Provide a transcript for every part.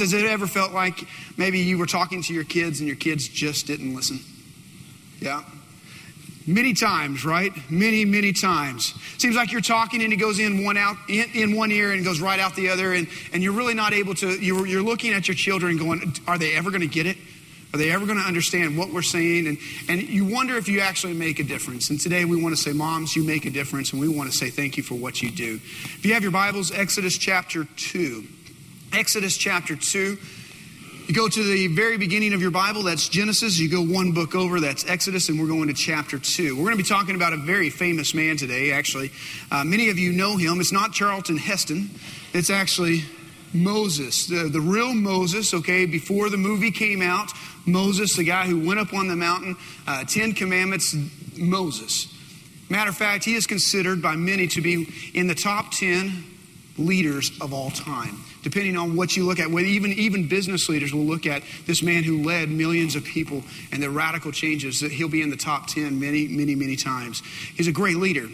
Has it ever felt like maybe you were talking to your kids and your kids just didn't listen? Yeah. Many times, right? Many, many times. Seems like you're talking and it goes in one out in, in one ear and goes right out the other, and, and you're really not able to. You're, you're looking at your children, going, "Are they ever going to get it? Are they ever going to understand what we're saying?" And and you wonder if you actually make a difference. And today we want to say, "Moms, you make a difference," and we want to say thank you for what you do. If you have your Bibles, Exodus chapter two. Exodus chapter two. You go to the very beginning of your Bible, that's Genesis. You go one book over, that's Exodus, and we're going to chapter 2. We're going to be talking about a very famous man today, actually. Uh, many of you know him. It's not Charlton Heston, it's actually Moses, the, the real Moses, okay? Before the movie came out, Moses, the guy who went up on the mountain, uh, Ten Commandments, Moses. Matter of fact, he is considered by many to be in the top 10 leaders of all time depending on what you look at. Even, even business leaders will look at this man who led millions of people and the radical changes that he'll be in the top 10 many, many, many times. He's a great leader.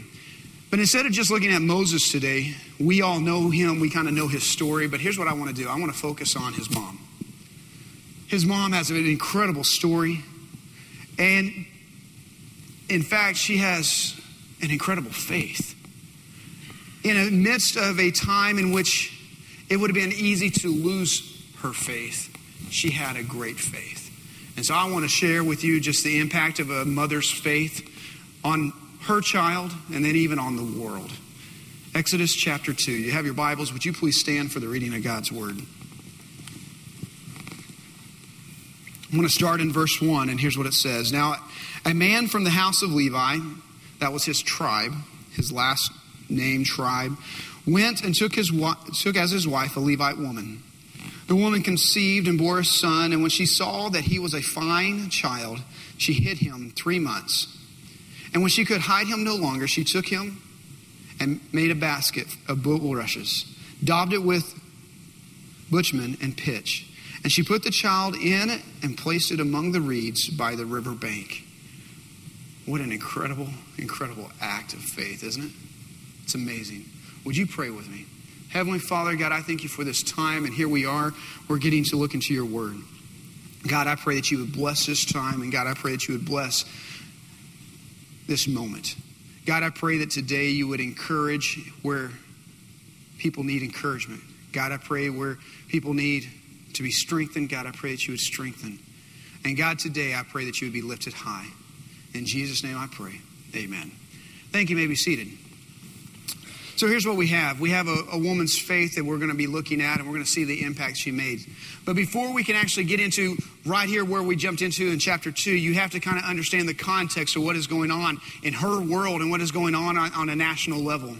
But instead of just looking at Moses today, we all know him, we kind of know his story. But here's what I want to do I want to focus on his mom. His mom has an incredible story. And in fact, she has an incredible faith. In the midst of a time in which it would have been easy to lose her faith. She had a great faith. And so I want to share with you just the impact of a mother's faith on her child and then even on the world. Exodus chapter 2. You have your Bibles. Would you please stand for the reading of God's Word? I'm going to start in verse 1, and here's what it says. Now, a man from the house of Levi, that was his tribe, his last name tribe, went and took, his, took as his wife a Levite woman. The woman conceived and bore a son, and when she saw that he was a fine child, she hid him three months. And when she could hide him no longer, she took him and made a basket of bulrushes, daubed it with bitumen and pitch. And she put the child in it and placed it among the reeds by the river bank. What an incredible, incredible act of faith, isn't it? It's amazing. Would you pray with me? Heavenly Father, God, I thank you for this time, and here we are. We're getting to look into your word. God, I pray that you would bless this time, and God, I pray that you would bless this moment. God, I pray that today you would encourage where people need encouragement. God, I pray where people need to be strengthened. God, I pray that you would strengthen. And God, today I pray that you would be lifted high. In Jesus' name I pray. Amen. Thank you. you may be seated. So here's what we have we have a, a woman's faith that we're going to be looking at, and we're going to see the impact she made. But before we can actually get into right here where we jumped into in chapter 2, you have to kind of understand the context of what is going on in her world and what is going on on, on a national level.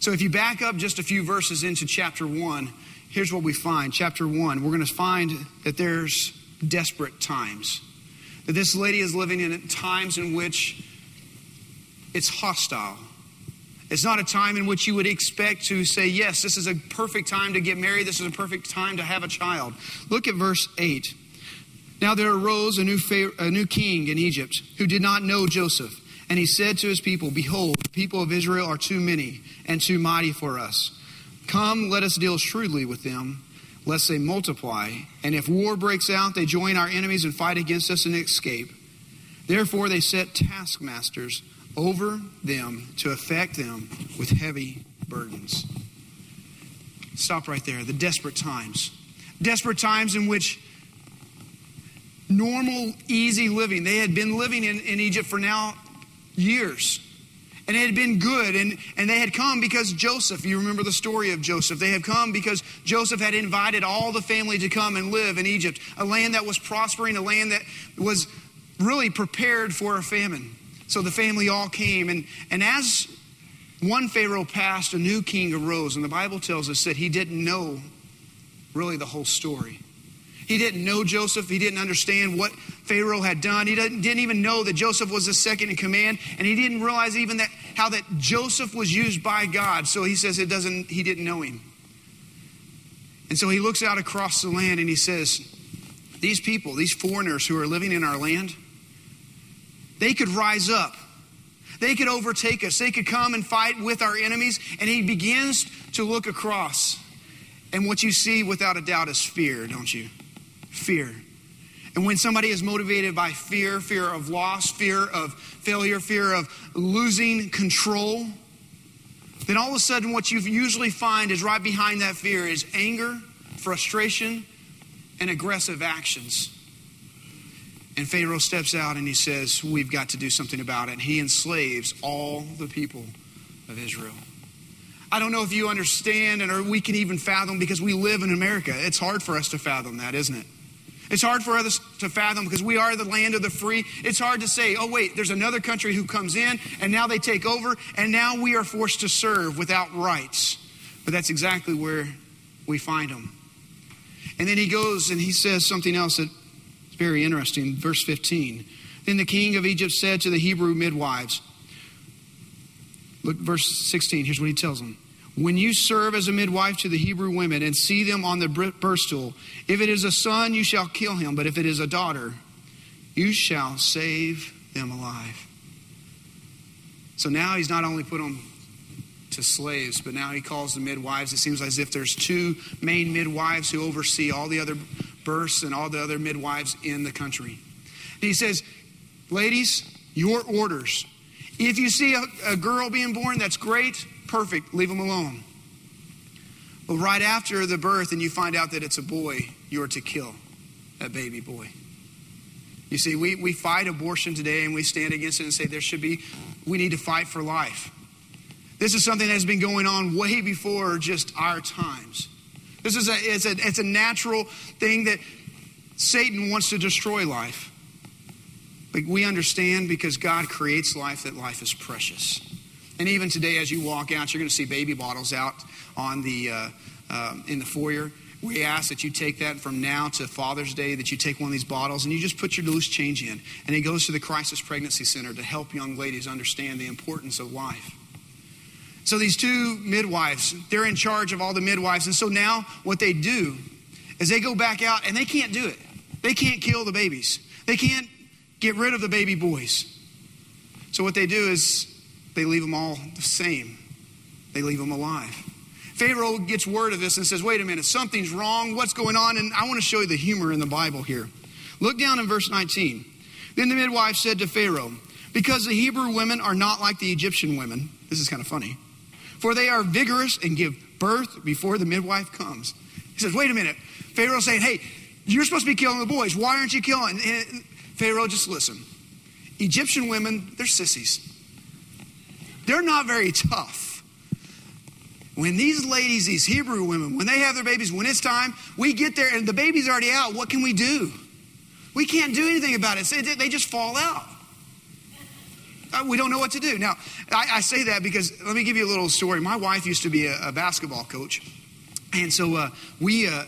So if you back up just a few verses into chapter 1, here's what we find. Chapter 1, we're going to find that there's desperate times. That this lady is living in times in which it's hostile it's not a time in which you would expect to say, Yes, this is a perfect time to get married. This is a perfect time to have a child. Look at verse 8. Now there arose a new, a new king in Egypt who did not know Joseph. And he said to his people, Behold, the people of Israel are too many and too mighty for us. Come, let us deal shrewdly with them, lest they multiply. And if war breaks out, they join our enemies and fight against us and escape. Therefore they set taskmasters over them to affect them with heavy burdens. Stop right there. The desperate times. Desperate times in which normal, easy living, they had been living in, in Egypt for now years. And it had been good. And, and they had come because Joseph, you remember the story of Joseph. They had come because Joseph had invited all the family to come and live in Egypt, a land that was prospering, a land that was really prepared for a famine. So the family all came. And, and as one Pharaoh passed, a new king arose. And the Bible tells us that he didn't know really the whole story. He didn't know Joseph. He didn't understand what Pharaoh had done. He didn't, didn't even know that Joseph was the second in command. And he didn't realize even that how that Joseph was used by God. So he says it doesn't, he didn't know him. And so he looks out across the land and he says, These people, these foreigners who are living in our land, they could rise up. They could overtake us. They could come and fight with our enemies. And he begins to look across. And what you see without a doubt is fear, don't you? Fear. And when somebody is motivated by fear, fear of loss, fear of failure, fear of losing control, then all of a sudden what you usually find is right behind that fear is anger, frustration, and aggressive actions. And Pharaoh steps out and he says, We've got to do something about it. And He enslaves all the people of Israel. I don't know if you understand and or we can even fathom because we live in America. It's hard for us to fathom that, isn't it? It's hard for us to fathom because we are the land of the free. It's hard to say, oh, wait, there's another country who comes in and now they take over and now we are forced to serve without rights. But that's exactly where we find them. And then he goes and he says something else that's very interesting. Verse 15. Then the king of Egypt said to the Hebrew midwives, Look, verse 16. Here's what he tells them. When you serve as a midwife to the Hebrew women and see them on the birth stool, if it is a son, you shall kill him, but if it is a daughter, you shall save them alive. So now he's not only put them to slaves, but now he calls the midwives. It seems as if there's two main midwives who oversee all the other births and all the other midwives in the country. And he says, Ladies, your orders if you see a, a girl being born, that's great, perfect, leave them alone. But right after the birth and you find out that it's a boy, you are to kill that baby boy. You see, we, we fight abortion today and we stand against it and say there should be, we need to fight for life. This is something that has been going on way before just our times. This is a, it's a, it's a natural thing that Satan wants to destroy life. But we understand because God creates life that life is precious. And even today, as you walk out, you're going to see baby bottles out on the uh, uh, in the foyer. We ask that you take that from now to Father's Day, that you take one of these bottles and you just put your loose change in. And it goes to the Crisis Pregnancy Center to help young ladies understand the importance of life. So these two midwives, they're in charge of all the midwives. And so now what they do is they go back out and they can't do it. They can't kill the babies. They can't get rid of the baby boys. So what they do is they leave them all the same. They leave them alive. Pharaoh gets word of this and says, wait a minute, something's wrong. What's going on? And I want to show you the humor in the Bible here. Look down in verse 19. Then the midwife said to Pharaoh, Because the Hebrew women are not like the Egyptian women, this is kind of funny, for they are vigorous and give birth before the midwife comes. He says, Wait a minute. Pharaoh's saying, Hey, you're supposed to be killing the boys. Why aren't you killing? Pharaoh, just listen. Egyptian women, they're sissies. They're not very tough. When these ladies, these Hebrew women, when they have their babies, when it's time, we get there and the baby's already out. What can we do? We can't do anything about it. They just fall out. Uh, we don't know what to do. Now, I, I, say that because let me give you a little story. My wife used to be a, a basketball coach. And so uh, we, uh,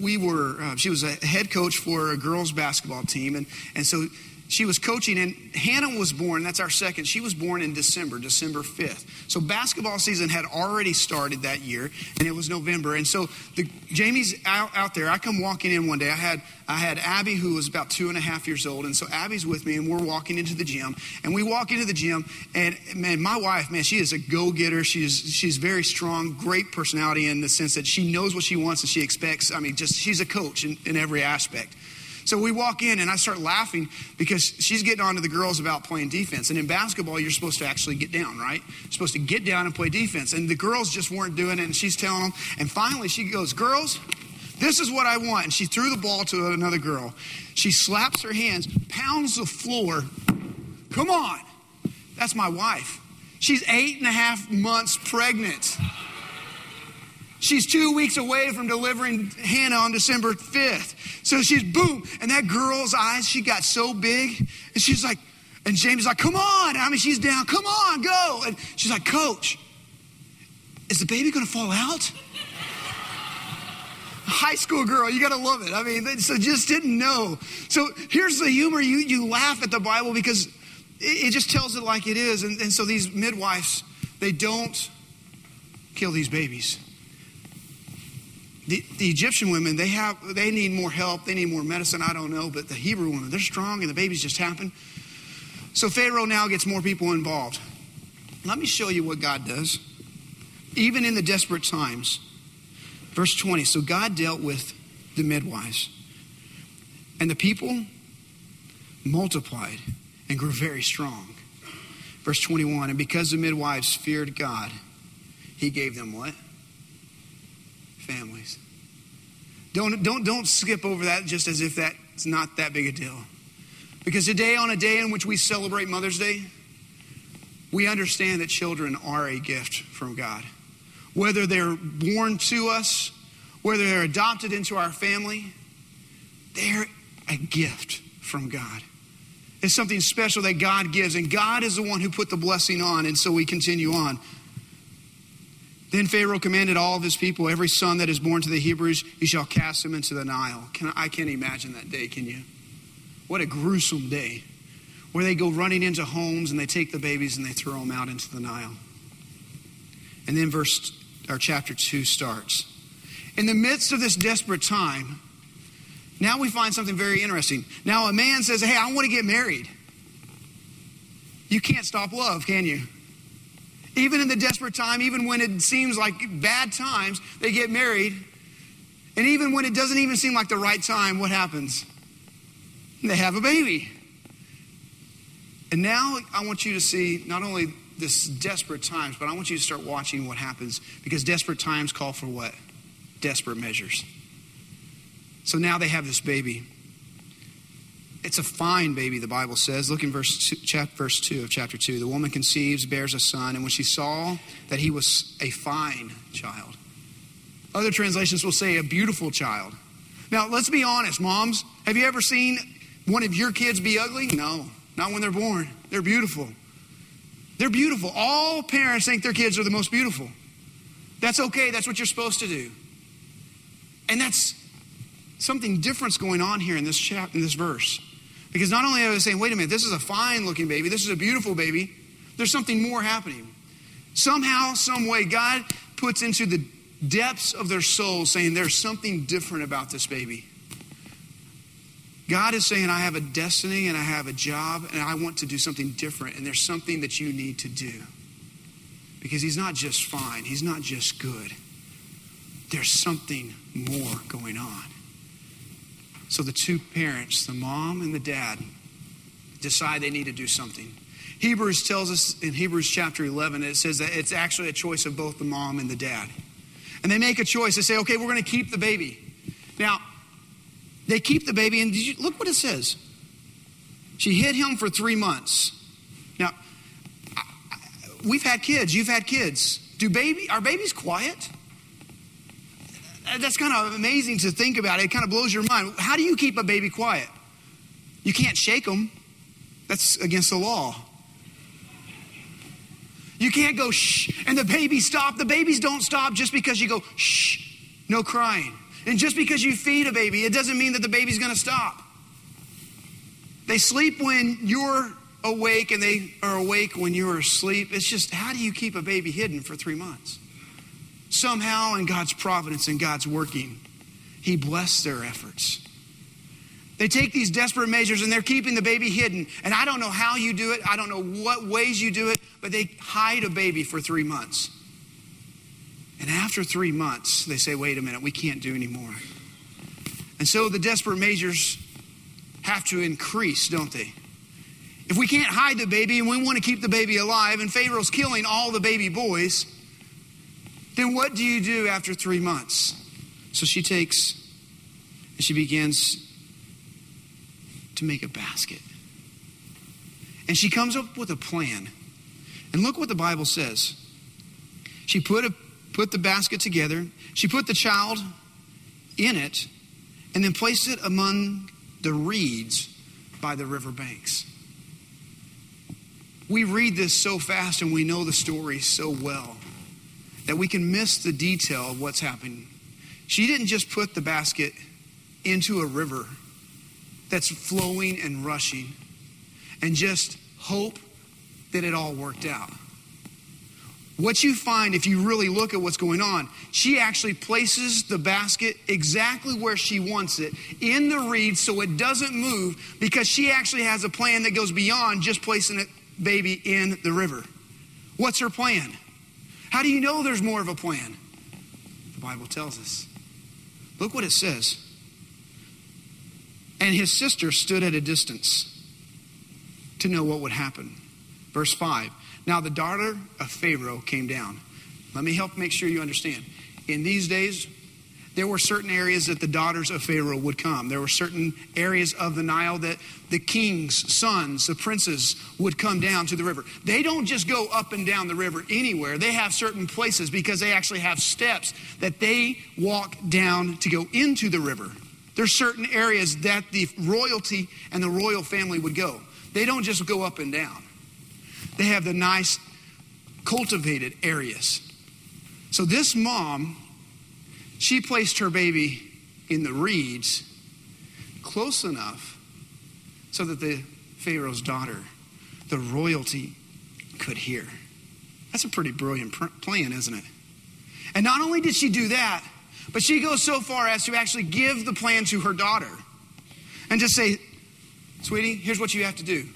we were, uh, she was a head coach for a girls' basketball team. And, and so she was coaching, and Hannah was born. That's our second. She was born in December, December 5th. So basketball season had already started that year, and it was November. And so the, Jamie's out, out there. I come walking in one day. I had I had Abby, who was about two and a half years old, and so Abby's with me, and we're walking into the gym. And we walk into the gym, and man, my wife, man, she is a go getter. She's she's very strong, great personality in the sense that she knows what she wants and she expects. I mean, just she's a coach in, in every aspect. So we walk in and I start laughing because she's getting on to the girls about playing defense. And in basketball, you're supposed to actually get down, right? You're supposed to get down and play defense. And the girls just weren't doing it. And she's telling them. And finally, she goes, Girls, this is what I want. And she threw the ball to another girl. She slaps her hands, pounds the floor. Come on. That's my wife. She's eight and a half months pregnant. She's two weeks away from delivering Hannah on December 5th. So she's boom. And that girl's eyes, she got so big. And she's like, and Jamie's like, come on. I mean, she's down. Come on, go. And she's like, Coach, is the baby going to fall out? High school girl, you got to love it. I mean, so just didn't know. So here's the humor. You, you laugh at the Bible because it, it just tells it like it is. And, and so these midwives, they don't kill these babies. The, the, Egyptian women, they have they need more help, they need more medicine, I don't know, but the Hebrew women, they're strong and the babies just happen. So Pharaoh now gets more people involved. Let me show you what God does. Even in the desperate times, Verse 20 So God dealt with the midwives, and the people multiplied and grew very strong. Verse 21 And because the midwives feared God, he gave them what? Families. Don't, don't, don't skip over that just as if that's not that big a deal. Because today, on a day in which we celebrate Mother's Day, we understand that children are a gift from God. Whether they're born to us, whether they're adopted into our family, they're a gift from God. It's something special that God gives, and God is the one who put the blessing on, and so we continue on. Then Pharaoh commanded all of his people, every son that is born to the Hebrews, you shall cast him into the Nile. Can, I can't imagine that day, can you? What a gruesome day where they go running into homes and they take the babies and they throw them out into the Nile. And then verse or chapter 2 starts. In the midst of this desperate time, now we find something very interesting. Now a man says, "Hey, I want to get married." You can't stop love, can you? Even in the desperate time, even when it seems like bad times, they get married. And even when it doesn't even seem like the right time, what happens? They have a baby. And now I want you to see not only this desperate times, but I want you to start watching what happens because desperate times call for what? Desperate measures. So now they have this baby. It's a fine baby, the Bible says. Look in verse two, verse 2 of chapter 2. The woman conceives, bears a son, and when she saw that he was a fine child, other translations will say a beautiful child. Now, let's be honest, moms. Have you ever seen one of your kids be ugly? No, not when they're born. They're beautiful. They're beautiful. All parents think their kids are the most beautiful. That's okay. That's what you're supposed to do. And that's something different's going on here in this chapter, in this verse. Because not only are they saying, wait a minute, this is a fine looking baby, this is a beautiful baby, there's something more happening. Somehow, some way, God puts into the depths of their souls saying, there's something different about this baby. God is saying, I have a destiny and I have a job and I want to do something different, and there's something that you need to do. Because He's not just fine, He's not just good. There's something more going on. So the two parents, the mom and the dad, decide they need to do something. Hebrews tells us in Hebrews chapter 11, it says that it's actually a choice of both the mom and the dad. And they make a choice. They say, okay, we're going to keep the baby. Now, they keep the baby, and you, look what it says. She hid him for three months. Now, we've had kids. You've had kids. Do baby are babies quiet? That's kind of amazing to think about. It kind of blows your mind. How do you keep a baby quiet? You can't shake them. That's against the law. You can't go shh and the baby stop. The babies don't stop just because you go shh, no crying. And just because you feed a baby, it doesn't mean that the baby's going to stop. They sleep when you're awake and they are awake when you're asleep. It's just how do you keep a baby hidden for three months? Somehow, in God's providence and God's working, He blessed their efforts. They take these desperate measures and they're keeping the baby hidden. And I don't know how you do it, I don't know what ways you do it, but they hide a baby for three months. And after three months, they say, wait a minute, we can't do anymore. And so the desperate measures have to increase, don't they? If we can't hide the baby and we want to keep the baby alive, and Pharaoh's killing all the baby boys, then what do you do after three months? So she takes and she begins to make a basket. And she comes up with a plan. And look what the Bible says. She put a put the basket together. She put the child in it and then placed it among the reeds by the river banks. We read this so fast and we know the story so well that we can miss the detail of what's happening. She didn't just put the basket into a river that's flowing and rushing and just hope that it all worked out. What you find if you really look at what's going on, she actually places the basket exactly where she wants it in the reed so it doesn't move because she actually has a plan that goes beyond just placing a baby in the river. What's her plan? How do you know there's more of a plan? The Bible tells us. Look what it says. And his sister stood at a distance to know what would happen. Verse 5 Now the daughter of Pharaoh came down. Let me help make sure you understand. In these days, there were certain areas that the daughters of Pharaoh would come. There were certain areas of the Nile that the king's sons, the princes, would come down to the river. They don't just go up and down the river anywhere. They have certain places because they actually have steps that they walk down to go into the river. There's certain areas that the royalty and the royal family would go. They don't just go up and down. They have the nice cultivated areas. So this mom she placed her baby in the reeds close enough so that the Pharaoh's daughter, the royalty, could hear. That's a pretty brilliant plan, isn't it? And not only did she do that, but she goes so far as to actually give the plan to her daughter and just say, Sweetie, here's what you have to do.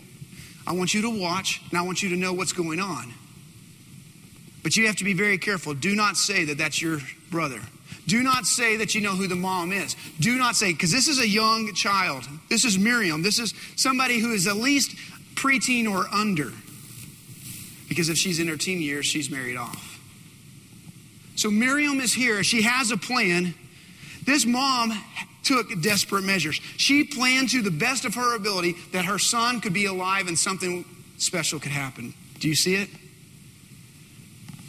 I want you to watch and I want you to know what's going on. But you have to be very careful. Do not say that that's your brother. Do not say that you know who the mom is. Do not say, because this is a young child. This is Miriam. This is somebody who is at least preteen or under. Because if she's in her teen years, she's married off. So Miriam is here. She has a plan. This mom took desperate measures. She planned to the best of her ability that her son could be alive and something special could happen. Do you see it?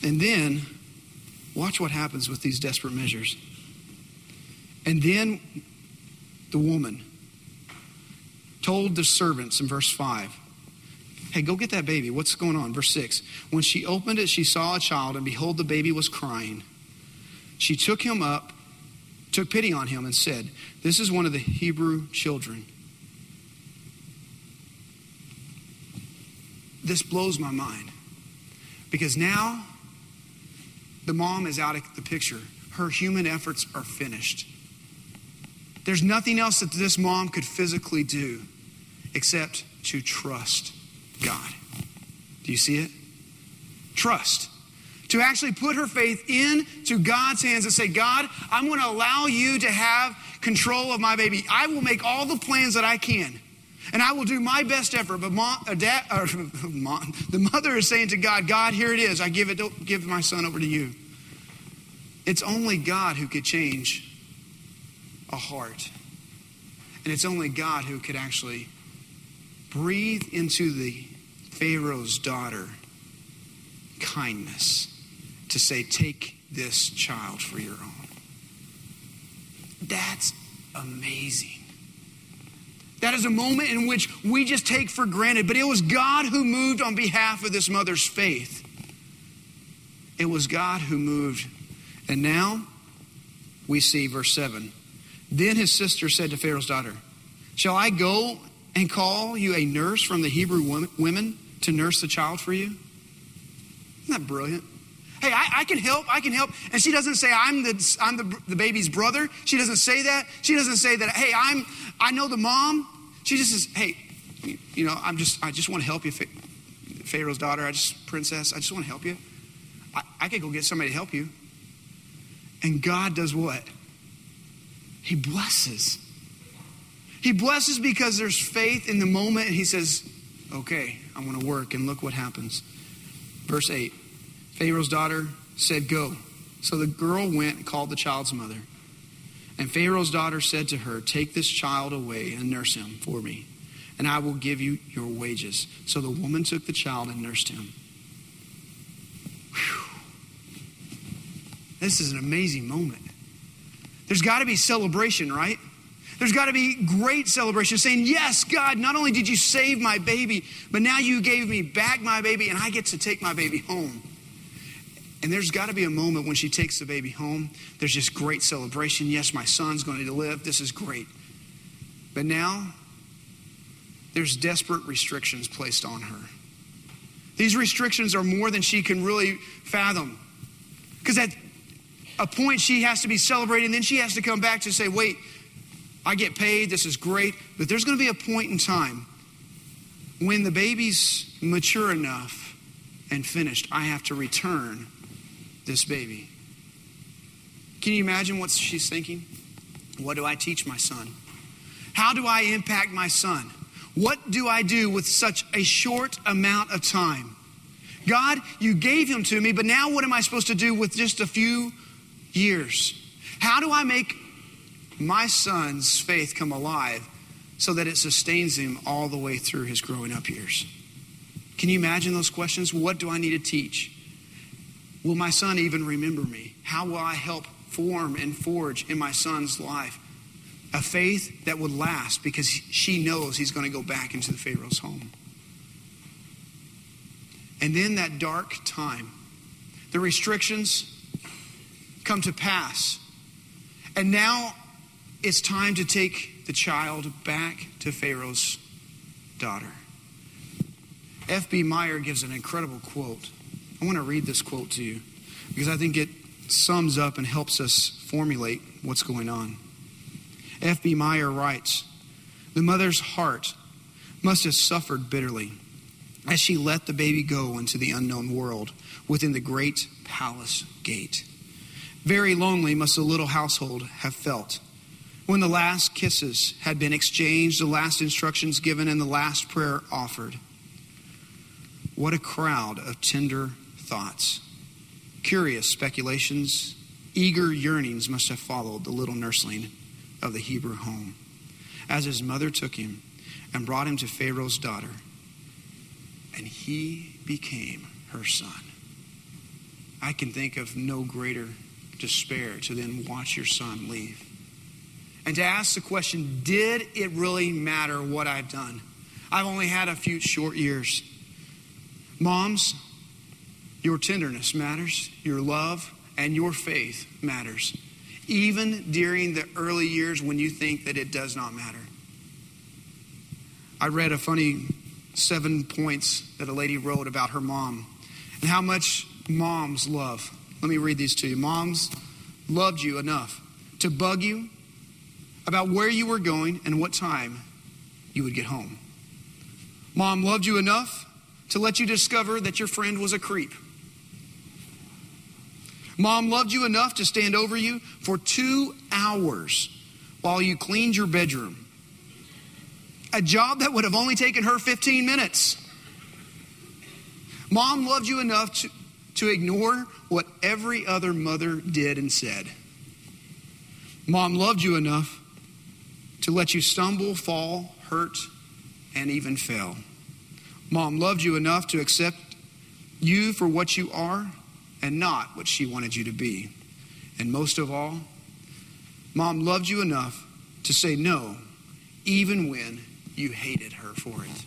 And then Watch what happens with these desperate measures. And then the woman told the servants in verse 5 Hey, go get that baby. What's going on? Verse 6 When she opened it, she saw a child, and behold, the baby was crying. She took him up, took pity on him, and said, This is one of the Hebrew children. This blows my mind because now the mom is out of the picture. Her human efforts are finished. There's nothing else that this mom could physically do except to trust God. Do you see it? Trust. To actually put her faith into God's hands and say, God, I'm going to allow you to have control of my baby. I will make all the plans that I can. And I will do my best effort. But mom, uh, dad, uh, mom, the mother is saying to God, God, here it is. I give it, don't give my son over to you. It's only God who could change a heart. And it's only God who could actually breathe into the Pharaoh's daughter kindness to say, Take this child for your own. That's amazing. That is a moment in which we just take for granted, but it was God who moved on behalf of this mother's faith. It was God who moved. And now we see verse 7. Then his sister said to Pharaoh's daughter, Shall I go and call you a nurse from the Hebrew women to nurse the child for you? Isn't that brilliant? Hey, I, I, can help. I can help. And she doesn't say I'm the I'm the, the baby's brother. She doesn't say that. She doesn't say that. Hey, I'm I know the mom. She just says, Hey, you know, I'm just I just want to help you, Pharaoh's daughter. I just princess. I just want to help you. I, I could go get somebody to help you. And God does what? He blesses. He blesses because there's faith in the moment, and He says, Okay, I'm going to work. And look what happens. Verse 8 Pharaoh's daughter said, Go. So the girl went and called the child's mother. And Pharaoh's daughter said to her, Take this child away and nurse him for me, and I will give you your wages. So the woman took the child and nursed him. Whew. This is an amazing moment. There's got to be celebration, right? There's got to be great celebration saying, Yes, God, not only did you save my baby, but now you gave me back my baby and I get to take my baby home. And there's got to be a moment when she takes the baby home. There's just great celebration. Yes, my son's going to live. This is great. But now, there's desperate restrictions placed on her. These restrictions are more than she can really fathom. Because at a point she has to be celebrating, then she has to come back to say, wait, I get paid, this is great, but there's going to be a point in time when the baby's mature enough and finished, I have to return this baby. Can you imagine what she's thinking? What do I teach my son? How do I impact my son? What do I do with such a short amount of time? God, you gave him to me, but now what am I supposed to do with just a few years? How do I make my son's faith come alive so that it sustains him all the way through his growing up years? Can you imagine those questions? What do I need to teach? Will my son even remember me? How will I help form and forge in my son's life a faith that would last because she knows he's going to go back into the Pharaoh's home? And then that dark time, the restrictions come to pass. And now it's time to take the child back to Pharaoh's daughter. F.B. Meyer gives an incredible quote. I want to read this quote to you because I think it sums up and helps us formulate what's going on. F.B. Meyer writes The mother's heart must have suffered bitterly as she let the baby go into the unknown world within the great palace gate. Very lonely must the little household have felt when the last kisses had been exchanged, the last instructions given, and the last prayer offered. What a crowd of tender thoughts. Curious speculations, eager yearnings must have followed the little nursling of the Hebrew home as his mother took him and brought him to Pharaoh's daughter, and he became her son. I can think of no greater despair to then watch your son leave. And to ask the question, did it really matter what I've done? I've only had a few short years. Moms, your tenderness matters, your love and your faith matters, even during the early years when you think that it does not matter. I read a funny seven points that a lady wrote about her mom and how much moms love. Let me read these to you. Moms loved you enough to bug you about where you were going and what time you would get home. Mom loved you enough to let you discover that your friend was a creep. Mom loved you enough to stand over you for two hours while you cleaned your bedroom. A job that would have only taken her 15 minutes. Mom loved you enough to, to ignore what every other mother did and said. Mom loved you enough to let you stumble, fall, hurt, and even fail. Mom loved you enough to accept you for what you are and not what she wanted you to be. And most of all, Mom loved you enough to say no, even when you hated her for it.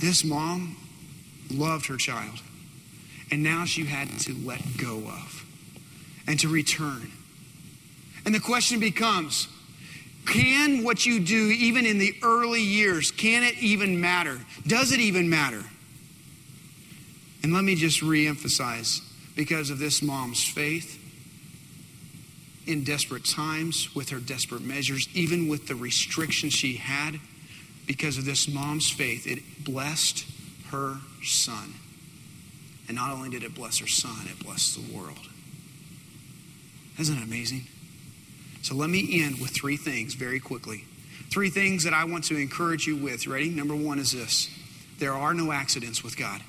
This mom loved her child, and now she had to let go of and to return. And the question becomes can what you do, even in the early years, can it even matter? Does it even matter? And let me just reemphasize because of this mom's faith in desperate times, with her desperate measures, even with the restrictions she had, because of this mom's faith, it blessed her son. And not only did it bless her son, it blessed the world. Isn't it amazing? So let me end with three things very quickly. Three things that I want to encourage you with. Ready? Number one is this there are no accidents with God.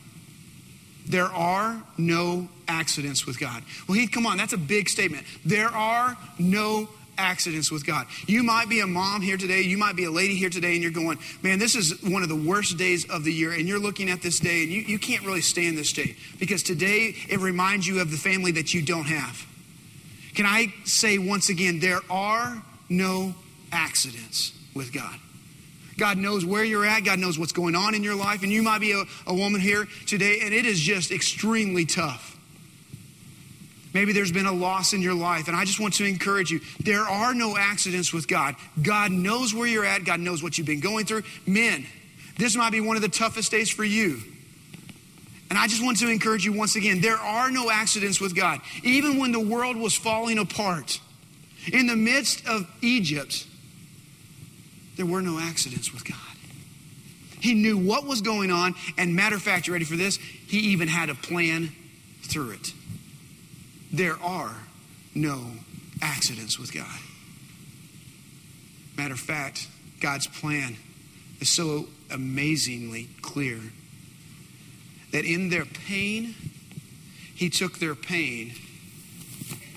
There are no accidents with God. Well, Heath, come on, that's a big statement. There are no accidents with God. You might be a mom here today, you might be a lady here today, and you're going, man, this is one of the worst days of the year, and you're looking at this day, and you, you can't really stand this day because today it reminds you of the family that you don't have. Can I say once again, there are no accidents with God. God knows where you're at. God knows what's going on in your life. And you might be a, a woman here today, and it is just extremely tough. Maybe there's been a loss in your life, and I just want to encourage you there are no accidents with God. God knows where you're at, God knows what you've been going through. Men, this might be one of the toughest days for you. And I just want to encourage you once again there are no accidents with God. Even when the world was falling apart, in the midst of Egypt, there were no accidents with God. He knew what was going on, and matter of fact, you ready for this? He even had a plan through it. There are no accidents with God. Matter of fact, God's plan is so amazingly clear that in their pain, He took their pain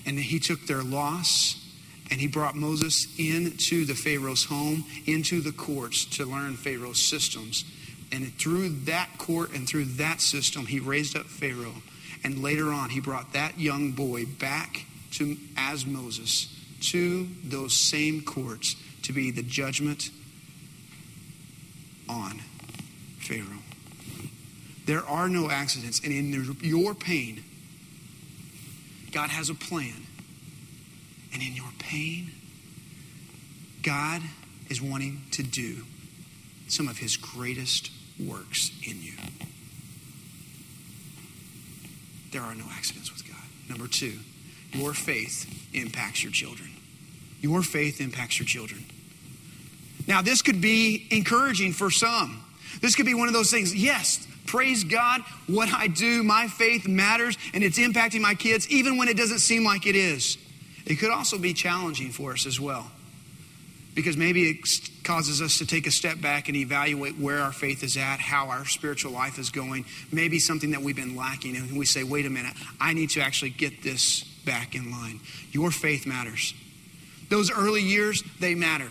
and He took their loss and He brought Moses into the Pharaoh's home, into the courts to learn Pharaoh's systems. And through that court and through that system, He raised up Pharaoh. And later on, He brought that young boy back to, as Moses to those same courts to be the judgment on Pharaoh. There are no accidents. And in your pain, God has a plan. And in your pain, God is wanting to do some of his greatest works in you. There are no accidents with God. Number two, your faith impacts your children. Your faith impacts your children. Now, this could be encouraging for some. This could be one of those things. Yes, praise God, what I do, my faith matters, and it's impacting my kids, even when it doesn't seem like it is. It could also be challenging for us as well. Because maybe it causes us to take a step back and evaluate where our faith is at, how our spiritual life is going, maybe something that we've been lacking, and we say, wait a minute, I need to actually get this back in line. Your faith matters. Those early years, they matter.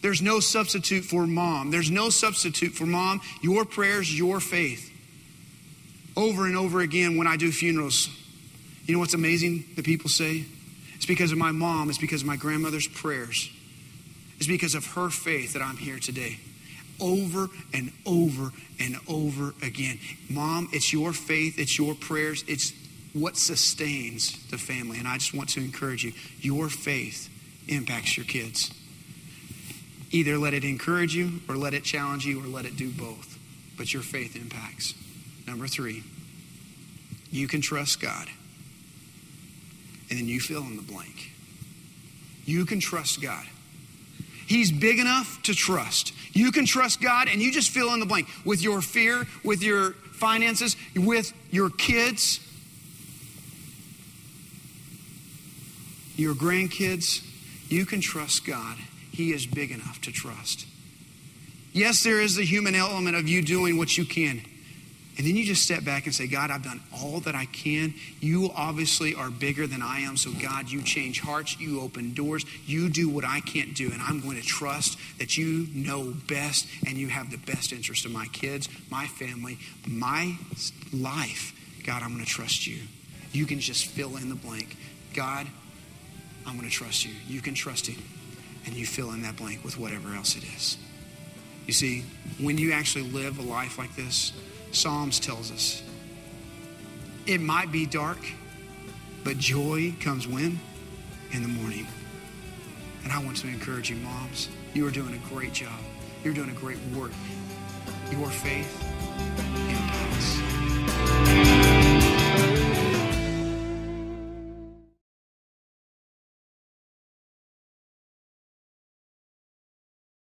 There's no substitute for mom. There's no substitute for mom. Your prayers, your faith. Over and over again when I do funerals, you know what's amazing that people say? It's because of my mom, it's because of my grandmother's prayers. It's because of her faith that I'm here today. Over and over and over again. Mom, it's your faith, it's your prayers, it's what sustains the family. And I just want to encourage you your faith impacts your kids. Either let it encourage you, or let it challenge you, or let it do both. But your faith impacts. Number three, you can trust God. And then you fill in the blank. You can trust God. He's big enough to trust. You can trust God and you just fill in the blank with your fear, with your finances, with your kids, your grandkids. You can trust God he is big enough to trust. Yes, there is the human element of you doing what you can. And then you just step back and say, God, I've done all that I can. You obviously are bigger than I am. So, God, you change hearts. You open doors. You do what I can't do. And I'm going to trust that you know best and you have the best interest of my kids, my family, my life. God, I'm going to trust you. You can just fill in the blank. God, I'm going to trust you. You can trust him and you fill in that blank with whatever else it is. You see, when you actually live a life like this, Psalms tells us it might be dark, but joy comes when? In the morning. And I want to encourage you, moms. You are doing a great job. You're doing a great work. Your faith